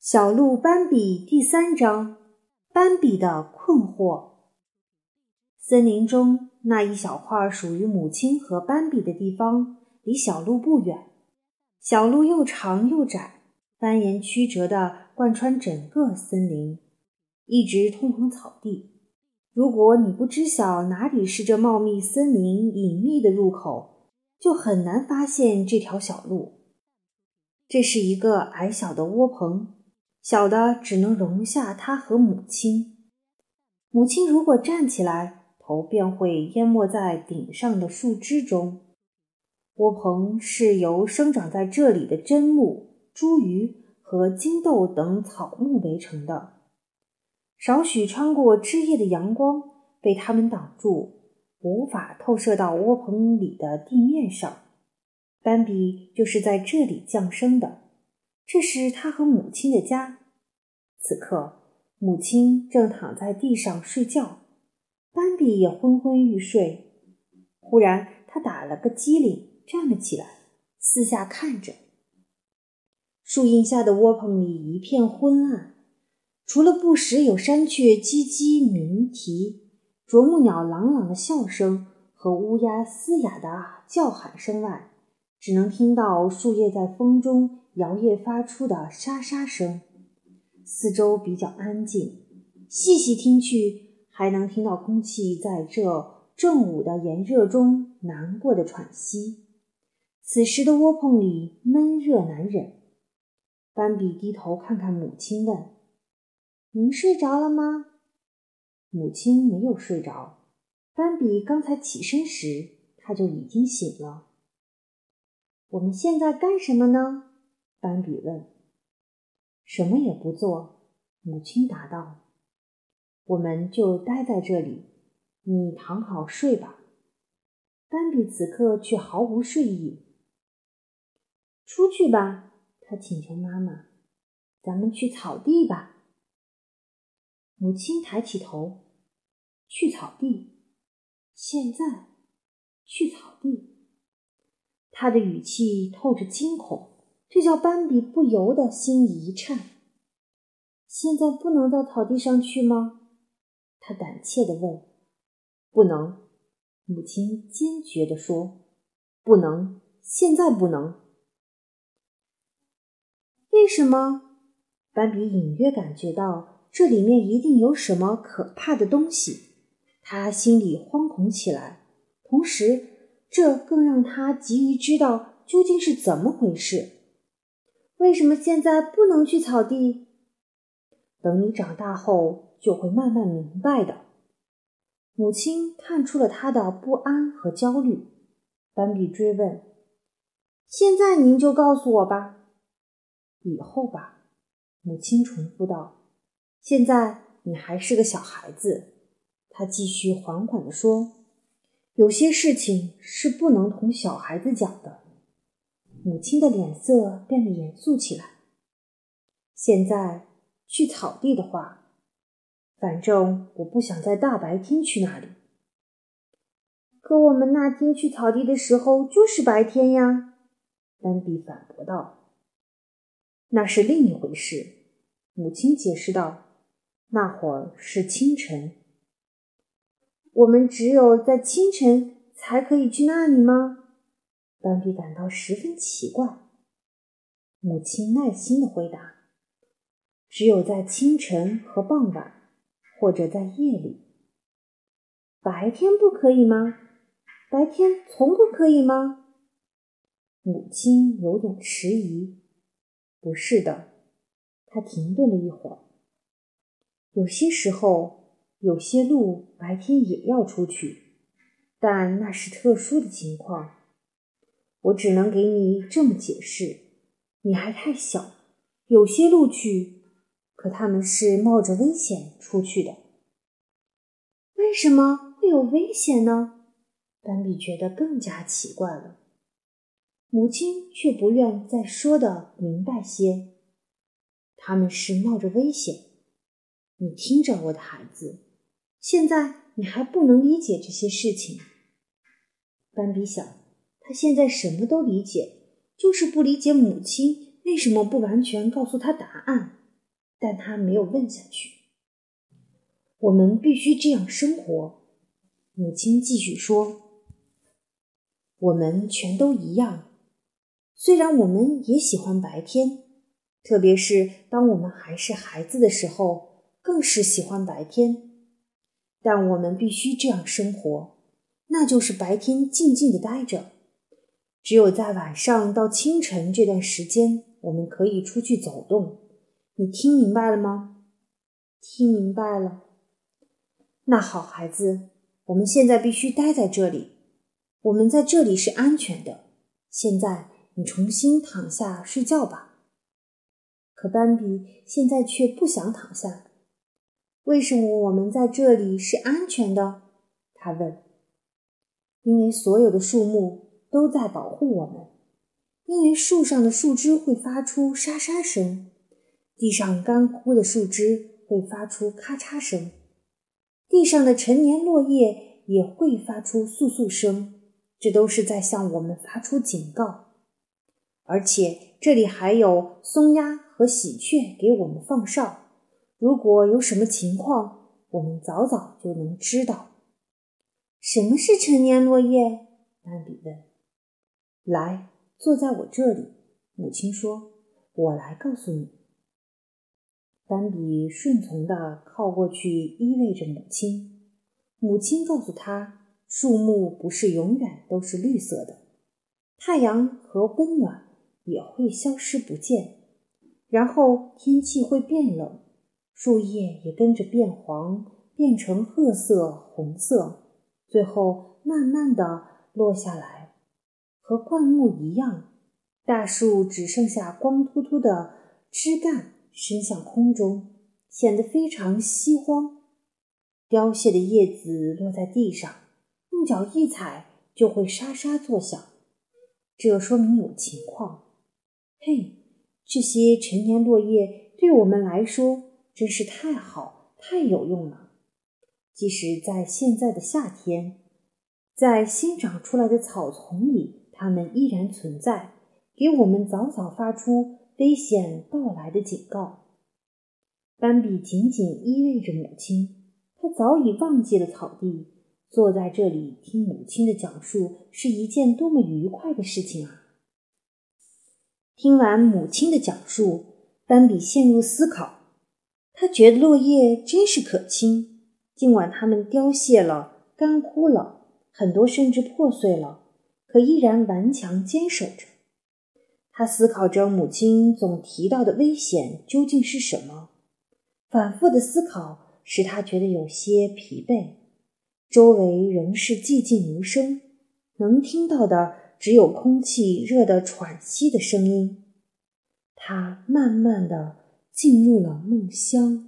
小鹿斑比第三章：斑比的困惑。森林中那一小块属于母亲和斑比的地方，离小路不远。小路又长又窄，蜿蜒曲折的贯穿整个森林，一直通往草地。如果你不知晓哪里是这茂密森林隐秘的入口，就很难发现这条小路。这是一个矮小的窝棚。小的只能容下他和母亲。母亲如果站起来，头便会淹没在顶上的树枝中。窝棚是由生长在这里的砧木、茱萸和金豆等草木围成的。少许穿过枝叶的阳光被它们挡住，无法透射到窝棚里的地面上。斑比就是在这里降生的。这是他和母亲的家。此刻，母亲正躺在地上睡觉，斑比也昏昏欲睡。忽然，他打了个激灵，站了起来，四下看着。树荫下的窝棚里一片昏暗，除了不时有山雀唧唧鸣啼、啄木鸟朗朗的笑声和乌鸦嘶哑的叫喊声外，只能听到树叶在风中摇曳发出的沙沙声。四周比较安静，细细听去，还能听到空气在这正午的炎热中难过的喘息。此时的窝棚里闷热难忍。斑比低头看看母亲，问：“您睡着了吗？”母亲没有睡着。斑比刚才起身时，他就已经醒了。我们现在干什么呢？斑比问。什么也不做，母亲答道：“我们就待在这里，你躺好睡吧。”斑比此刻却毫无睡意。出去吧，他请求妈妈：“咱们去草地吧。”母亲抬起头：“去草地？现在？去草地？”他的语气透着惊恐。这叫斑比不由得心里一颤。现在不能到草地上去吗？他胆怯地问。不能，母亲坚决地说。不能，现在不能。为什么？斑比隐约感觉到这里面一定有什么可怕的东西，他心里惶恐起来。同时，这更让他急于知道究竟是怎么回事。为什么现在不能去草地？等你长大后就会慢慢明白的。母亲看出了他的不安和焦虑。斑比追问：“现在您就告诉我吧。”“以后吧。”母亲重复道。“现在你还是个小孩子。”他继续缓缓地说：“有些事情是不能同小孩子讲的。”母亲的脸色变得严肃起来。现在去草地的话，反正我不想在大白天去那里。可我们那天去草地的时候就是白天呀，斑比反驳道。那是另一回事，母亲解释道。那会儿是清晨。我们只有在清晨才可以去那里吗？斑比感到十分奇怪。母亲耐心的回答：“只有在清晨和傍晚，或者在夜里。白天不可以吗？白天从不可以吗？”母亲有点迟疑。“不是的。”她停顿了一会儿。“有些时候，有些路白天也要出去，但那是特殊的情况。”我只能给你这么解释：你还太小，有些路去，可他们是冒着危险出去的。为什么会有危险呢？斑比觉得更加奇怪了。母亲却不愿再说的明白些。他们是冒着危险。你听着，我的孩子，现在你还不能理解这些事情。斑比想。他现在什么都理解，就是不理解母亲为什么不完全告诉他答案。但他没有问下去。我们必须这样生活，母亲继续说。我们全都一样，虽然我们也喜欢白天，特别是当我们还是孩子的时候，更是喜欢白天。但我们必须这样生活，那就是白天静静的待着，只有在晚上到清晨这段时间，我们可以出去走动。你听明白了吗？听明白了。那好，孩子，我们现在必须待在这里。我们在这里是安全的。现在你重新躺下睡觉吧。可斑比现在却不想躺下。为什么我们在这里是安全的？他问。因为所有的树木都在保护我们。因为树上的树枝会发出沙沙声，地上干枯的树枝会发出咔嚓声，地上的陈年落叶也会发出簌簌声。这都是在向我们发出警告，而且这里还有松鸦和喜鹊给我们放哨。如果有什么情况，我们早早就能知道。什么是陈年落叶？斑比问。来，坐在我这里。母亲说：“我来告诉你。”斑比顺从地靠过去，依偎着母亲。母亲告诉他。树木不是永远都是绿色的，太阳和温暖也会消失不见，然后天气会变冷，树叶也跟着变黄，变成褐色、红色，最后慢慢的落下来，和灌木一样，大树只剩下光秃秃的枝干伸向空中，显得非常稀荒，凋谢的叶子落在地上。用脚一踩就会沙沙作响，这说明有情况。嘿，这些陈年落叶对我们来说真是太好、太有用了。即使在现在的夏天，在新长出来的草丛里，它们依然存在，给我们早早发出危险到来的警告。斑比紧紧依偎着母亲，他早已忘记了草地。坐在这里听母亲的讲述是一件多么愉快的事情啊！听完母亲的讲述，斑比陷入思考。他觉得落叶真是可亲，尽管它们凋谢了、干枯了，很多甚至破碎了，可依然顽强坚守着。他思考着母亲总提到的危险究竟是什么，反复的思考使他觉得有些疲惫。周围仍是寂静无声，能听到的只有空气热得喘息的声音。他慢慢的进入了梦乡。